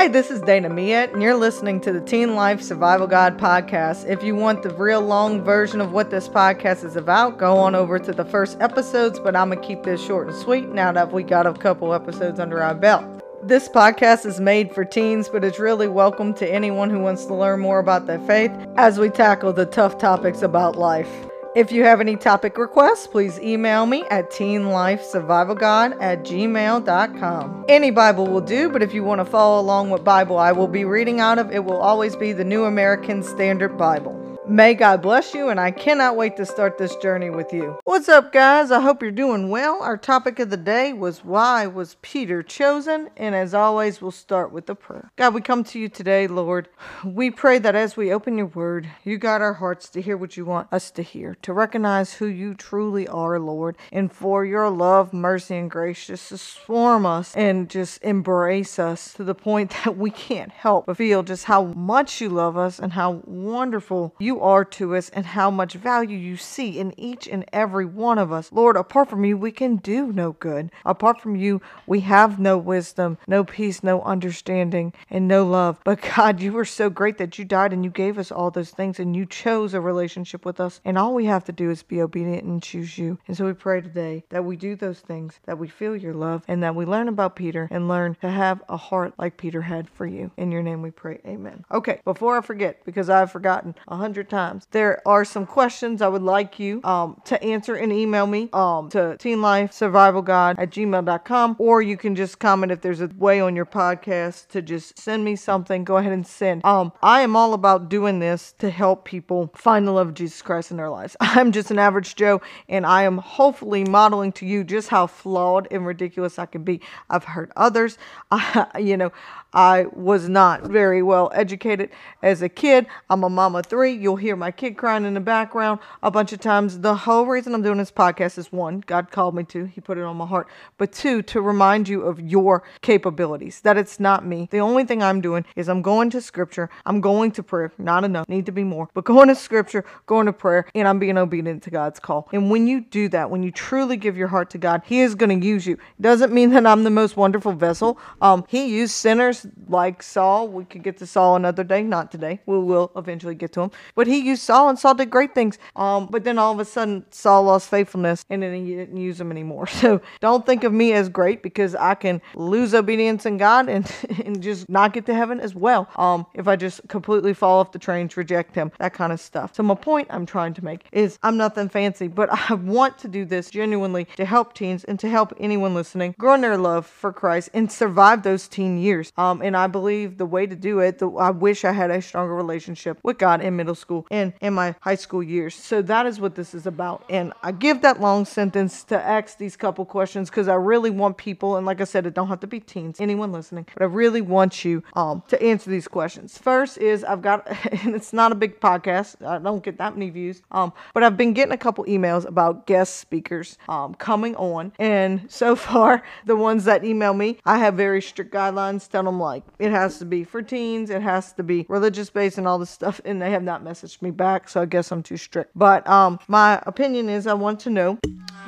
Hey, this is Dana Miet, and you're listening to the Teen Life Survival Guide podcast. If you want the real long version of what this podcast is about, go on over to the first episodes, but I'm going to keep this short and sweet now that we got a couple episodes under our belt. This podcast is made for teens, but it's really welcome to anyone who wants to learn more about their faith as we tackle the tough topics about life. If you have any topic requests, please email me at teenlifesurvivalguide at gmail.com. Any Bible will do, but if you want to follow along what Bible I will be reading out of, it will always be the New American Standard Bible. May God bless you, and I cannot wait to start this journey with you. What's up, guys? I hope you're doing well. Our topic of the day was why was Peter chosen? And as always, we'll start with a prayer. God, we come to you today, Lord. We pray that as we open your word, you guide our hearts to hear what you want us to hear, to recognize who you truly are, Lord, and for your love, mercy, and grace just to swarm us and just embrace us to the point that we can't help but feel just how much you love us and how wonderful you are to us and how much value you see in each and every one of us. Lord, apart from you, we can do no good. Apart from you, we have no wisdom, no peace, no understanding, and no love. But God, you were so great that you died and you gave us all those things and you chose a relationship with us. And all we have to do is be obedient and choose you. And so we pray today that we do those things, that we feel your love, and that we learn about Peter and learn to have a heart like Peter had for you. In your name we pray. Amen. Okay, before I forget, because I've forgotten a hundred times. There are some questions I would like you um, to answer and email me um, to teenlifesurvivalguide at gmail.com, or you can just comment if there's a way on your podcast to just send me something. Go ahead and send. Um, I am all about doing this to help people find the love of Jesus Christ in their lives. I'm just an average Joe, and I am hopefully modeling to you just how flawed and ridiculous I can be. I've heard others, I, you know, I was not very well educated as a kid. I'm a mama three. You'll hear my kid crying in the background a bunch of times. The whole reason I'm doing this podcast is one, God called me to, He put it on my heart. But two, to remind you of your capabilities, that it's not me. The only thing I'm doing is I'm going to scripture, I'm going to prayer, not enough, need to be more, but going to scripture, going to prayer, and I'm being obedient to God's call. And when you do that, when you truly give your heart to God, He is going to use you. Doesn't mean that I'm the most wonderful vessel. Um, He used sinners like Saul. We could get to Saul another day, not today. We will eventually get to him. But he used Saul, and Saul did great things. Um, but then all of a sudden, Saul lost faithfulness, and then he didn't use him anymore. So don't think of me as great because I can lose obedience in God and and just not get to heaven as well. Um, if I just completely fall off the trains, reject Him, that kind of stuff. So my point I'm trying to make is I'm nothing fancy, but I want to do this genuinely to help teens and to help anyone listening grow in their love for Christ and survive those teen years. Um, and I believe the way to do it, the, I wish I had a stronger relationship with God in middle school and in my high school years. So that is what this is about. And I give that long sentence to ask these couple questions because I really want people, and like I said, it don't have to be teens, anyone listening, but I really want you um, to answer these questions. First is I've got, and it's not a big podcast, I don't get that many views, um, but I've been getting a couple emails about guest speakers um, coming on. And so far, the ones that email me, I have very strict guidelines, tell them like, it has to be for teens, it has to be religious based and all this stuff, and they have not messaged me back, so I guess I'm too strict. But um, my opinion is I want to know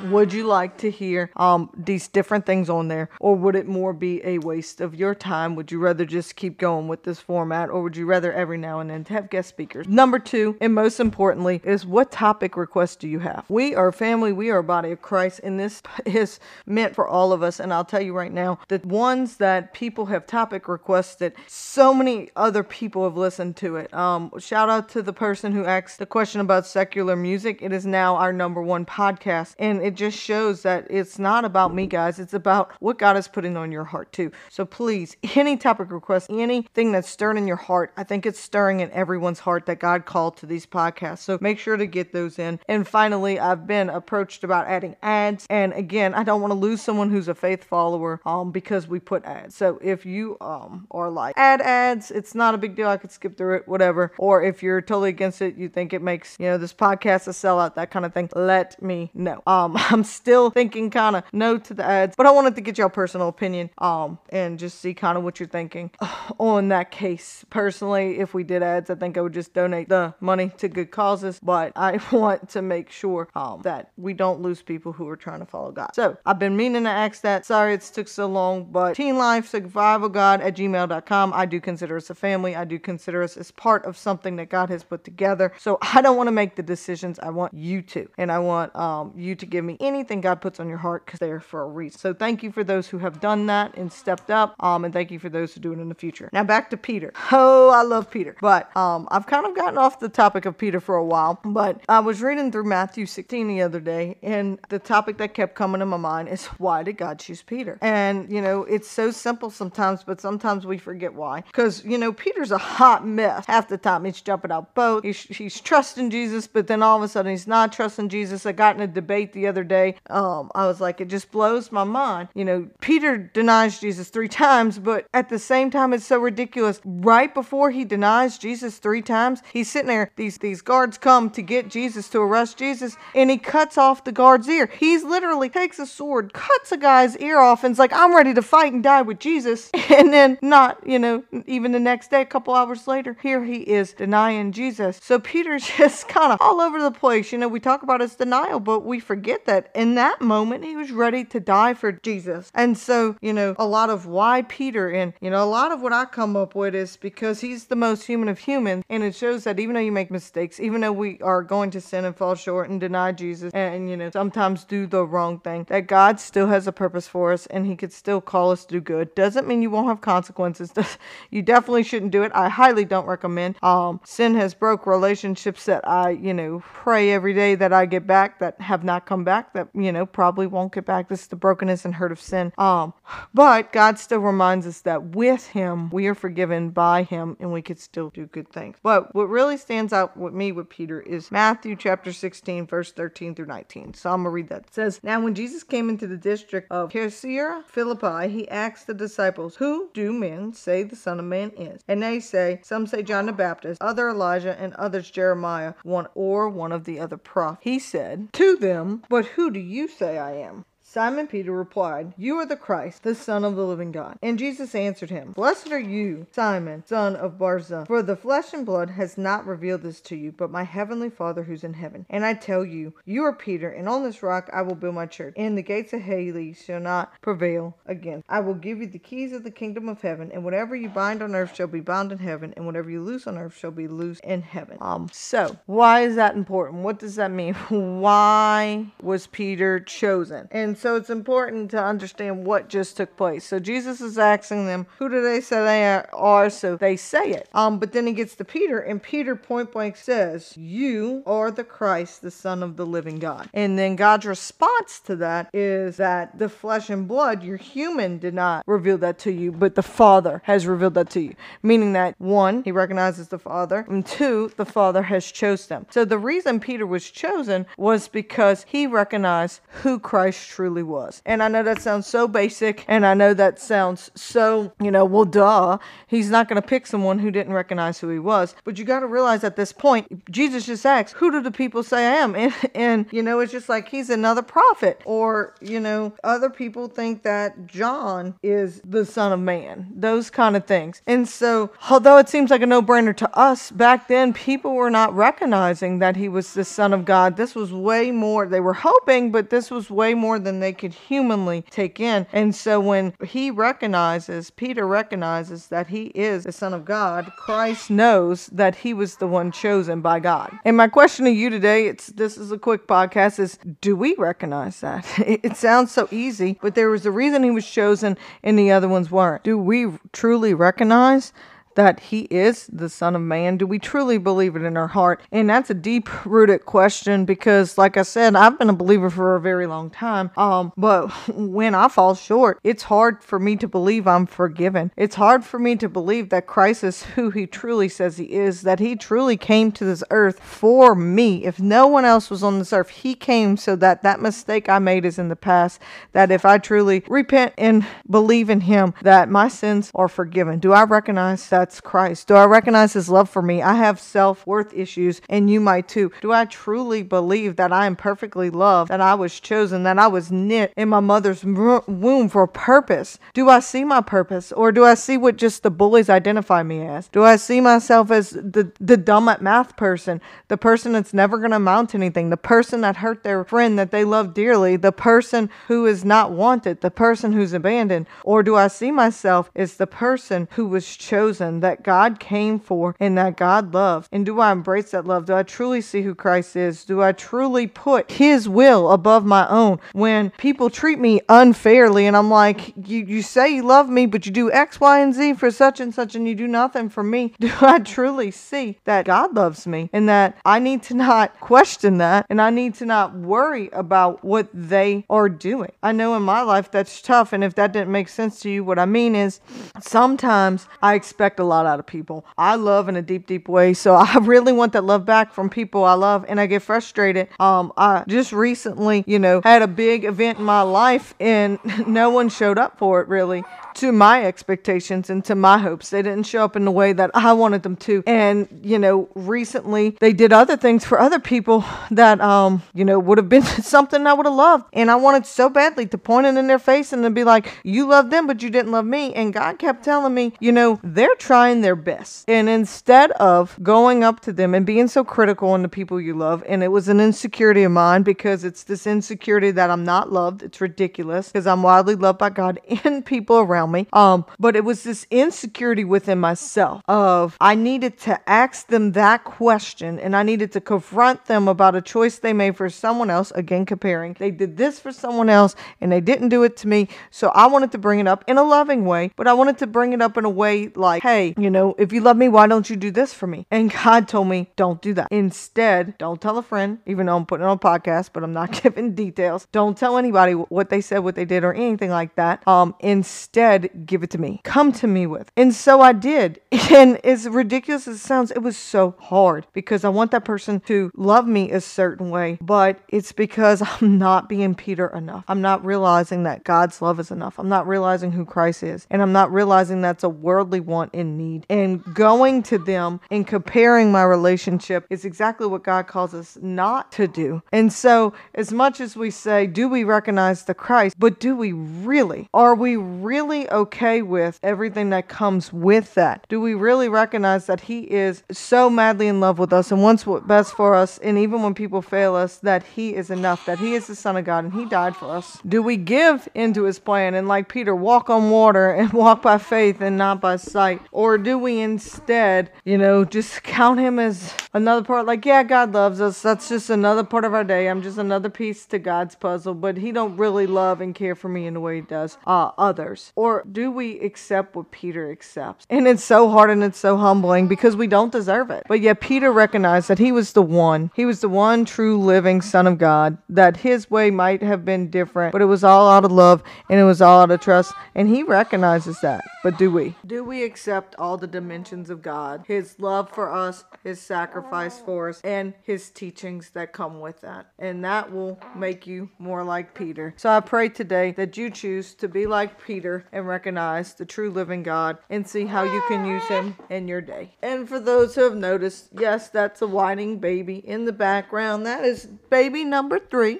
would you like to hear um, these different things on there, or would it more be a waste of your time? Would you rather just keep going with this format, or would you rather every now and then have guest speakers? Number two, and most importantly, is what topic requests do you have? We are family, we are a body of Christ, and this is meant for all of us. And I'll tell you right now, the ones that people have topic requested, so many other people have listened to it. Um, shout out to the person who asked the question about secular music. It is now our number one podcast, and it just shows that it's not about me, guys. It's about what God is putting on your heart, too. So please, any topic request, anything that's stirring in your heart, I think it's stirring in everyone's heart that God called to these podcasts. So make sure to get those in. And finally, I've been approached about adding ads. And again, I don't want to lose someone who's a faith follower um, because we put ads. So if you um, are like, add ads, it's not a big deal. I could skip through it, whatever. Or if you're totally against it, you think it makes, you know, this podcast a sellout, that kind of thing, let me know. Um, I'm still thinking kind of no to the ads, but I wanted to get your personal opinion um, and just see kind of what you're thinking on that case. Personally, if we did ads, I think I would just donate the money to good causes, but I want to make sure um, that we don't lose people who are trying to follow God. So I've been meaning to ask that. Sorry it's took so long, but Teen Life Survival Guide at gmail.com. I do consider us a family. I do consider us as part of something that God has put together. So I don't want to make the decisions. I want you to. And I want um, you to give me anything God puts on your heart because they're for a reason. So thank you for those who have done that and stepped up. Um, and thank you for those who do it in the future. Now back to Peter. Oh, I love Peter. But um, I've kind of gotten off the topic of Peter for a while. But I was reading through Matthew 16 the other day, and the topic that kept coming to my mind is why did God choose Peter? And, you know, it's so simple sometimes, but sometimes we forget why. Because, you know, Peter's a hot mess. Half the time he's jumping out boat, he's, he's trusting Jesus, but then all of a sudden he's not trusting Jesus. I got in a debate the other day. Um, I was like, it just blows my mind. You know, Peter denies Jesus three times, but at the same time, it's so ridiculous. Right before he denies Jesus three times, he's sitting there. These these guards come to get Jesus to arrest Jesus, and he cuts off the guard's ear. He's literally takes a sword, cuts a guy's ear off, and's like, I'm ready to fight and die with Jesus. And then not, you know, even the next day, a couple hours later, here he is denying Jesus. So Peter's just kind of all over the place. You know, we talk about his denial, but we forget that in that moment he was ready to die for Jesus. And so, you know, a lot of why Peter and, you know, a lot of what I come up with is because he's the most human of humans. And it shows that even though you make mistakes, even though we are going to sin and fall short and deny Jesus and, you know, sometimes do the wrong thing, that God still has a purpose for us and he could still call us to do good. Doesn't mean you won't have consequences. you definitely shouldn't do it. I highly don't recommend. Um, sin has broke relationships that I, you know, pray every day that I get back that have not come back that, you know, probably won't get back. This is the brokenness and hurt of sin. Um, but God still reminds us that with him we are forgiven by him and we could still do good things. But what really stands out with me with Peter is Matthew chapter 16, verse 13 through 19. So I'm gonna read that. It says, Now when Jesus came into the district of Caesarea Philippi, he asked the disciples, Who do men say the Son of Man is? And they say, Some say John the Baptist, other Elijah, and others Jeremiah, one or one of the other prophets. He said to them, But who do you say I am? Simon Peter replied, You are the Christ, the Son of the living God. And Jesus answered him, Blessed are you, Simon, son of Barza, for the flesh and blood has not revealed this to you, but my heavenly Father who's in heaven. And I tell you, you are Peter, and on this rock I will build my church, and the gates of Hades shall not prevail against. I will give you the keys of the kingdom of heaven, and whatever you bind on earth shall be bound in heaven, and whatever you loose on earth shall be loosed in heaven. Um, so why is that important? What does that mean? why was Peter chosen? And so it's important to understand what just took place. So Jesus is asking them, who do they say they are? So they say it. Um, but then he gets to Peter, and Peter point blank says, You are the Christ, the Son of the living God. And then God's response to that is that the flesh and blood, your human, did not reveal that to you, but the Father has revealed that to you. Meaning that one, he recognizes the Father, and two, the Father has chosen them. So the reason Peter was chosen was because he recognized who Christ truly was. And I know that sounds so basic, and I know that sounds so, you know, well, duh. He's not going to pick someone who didn't recognize who he was. But you got to realize at this point, Jesus just asks, Who do the people say I am? And, and, you know, it's just like he's another prophet. Or, you know, other people think that John is the Son of Man, those kind of things. And so, although it seems like a no brainer to us, back then people were not recognizing that he was the Son of God. This was way more, they were hoping, but this was way more than they could humanly take in. And so when he recognizes, Peter recognizes that he is the Son of God, Christ knows that he was the one chosen by God. And my question to you today, it's this is a quick podcast, is do we recognize that? It, it sounds so easy, but there was a reason he was chosen and the other ones weren't. Do we truly recognize that he is the Son of Man? Do we truly believe it in our heart? And that's a deep rooted question because, like I said, I've been a believer for a very long time. Um, but when I fall short, it's hard for me to believe I'm forgiven. It's hard for me to believe that Christ is who he truly says he is, that he truly came to this earth for me. If no one else was on this earth, he came so that that mistake I made is in the past, that if I truly repent and believe in him, that my sins are forgiven. Do I recognize that? That's Christ? Do I recognize his love for me? I have self worth issues, and you might too. Do I truly believe that I am perfectly loved, that I was chosen, that I was knit in my mother's womb for a purpose? Do I see my purpose, or do I see what just the bullies identify me as? Do I see myself as the, the dumb at math person, the person that's never going to amount to anything, the person that hurt their friend that they love dearly, the person who is not wanted, the person who's abandoned? Or do I see myself as the person who was chosen, that God came for, and that God loved? And do I embrace that love? Do I truly see who Christ is? Do I truly put His will above my own? When people treat me unfairly and I'm like, you, you say you love me, but you do X, Y, and Z for such and such, and you do nothing for me, do I truly see that God loves me and that I need to not question that and I need to not worry about what they are doing? I know in my life that's tough, and if that didn't make sense to you, what I mean is sometimes I expect a lot out of people. I love in a deep, deep way, so I really want that love back from people I love, and I get frustrated. Um, I just recently, you know, had a big event in my life, and no one showed up for it really to my expectations and to my hopes. They didn't show up in the way that I wanted them to. And, you know, recently they did other things for other people that, um, you know, would have been something I would have loved. And I wanted so badly to point it in their face and to be like, you love them, but you didn't love me. And God kept telling me, you know, they're trying their best. And instead of going up to them and being so critical on the people you love, and it was an insecurity of mine because it's this insecurity that I'm not loved. It's ridiculous because I'm wildly loved by God and people around me. Um, but it was this insecurity within myself of I needed to ask them that question and I needed to confront them about a choice they made for someone else. Again, comparing. They did this for someone else and they didn't do it to me. So I wanted to bring it up in a loving way, but I wanted to bring it up in a way like, hey, you know, if you love me, why don't you do this for me? And God told me, don't do that. Instead, don't tell a friend, even though I'm putting on a podcast, but I'm not giving details. Don't tell anybody what they said, what they did, or anything like that. Um, instead, Give it to me. Come to me with. And so I did. And as ridiculous as it sounds, it was so hard because I want that person to love me a certain way, but it's because I'm not being Peter enough. I'm not realizing that God's love is enough. I'm not realizing who Christ is. And I'm not realizing that's a worldly want in need. And going to them and comparing my relationship is exactly what God calls us not to do. And so, as much as we say, do we recognize the Christ, but do we really? Are we really okay with everything that comes with that? Do we really recognize that He is so madly in love with us and wants what's best for us? And even when people fail us, that He is enough, that He is the Son of God and He died for us? Do we give into His plan and, like Peter, walk on water and walk by faith and not by sight? Or do we instead, you know, just count Him as another part? Like, yeah, God loves us. That's just another part of our day. I'm just another piece to God's puzzle, but He don't really love and care for me in the way He does uh, others. Or do we accept what Peter accepts? And it's so hard and it's so humbling because we don't deserve it. But yet Peter recognized that he was the one. He was the one true living Son of God, that his way might have been different, but it was all out of love and it was all out of trust. And he recognizes that. But do we? Do we accept all the dimensions of God? His love for us, his sacrifice for us, and his teachings that come with that. And that will make you more like Peter. So I pray today that you choose to be like Peter and recognize the true living God and see how you can use him in your day. And for those who have noticed, yes, that's a whining baby in the background. That is baby number three.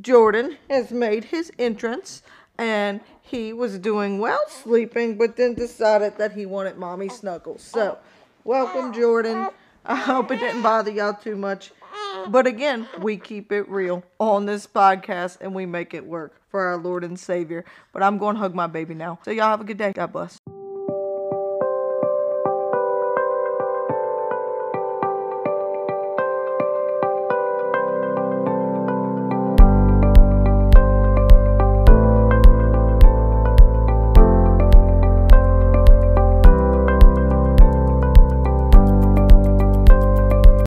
Jordan has made his entrance and he was doing well sleeping, but then decided that he wanted mommy snuggles. So, welcome, Jordan. I hope it didn't bother y'all too much. But again, we keep it real on this podcast and we make it work for our Lord and Savior. But I'm going to hug my baby now. So y'all have a good day. God bless.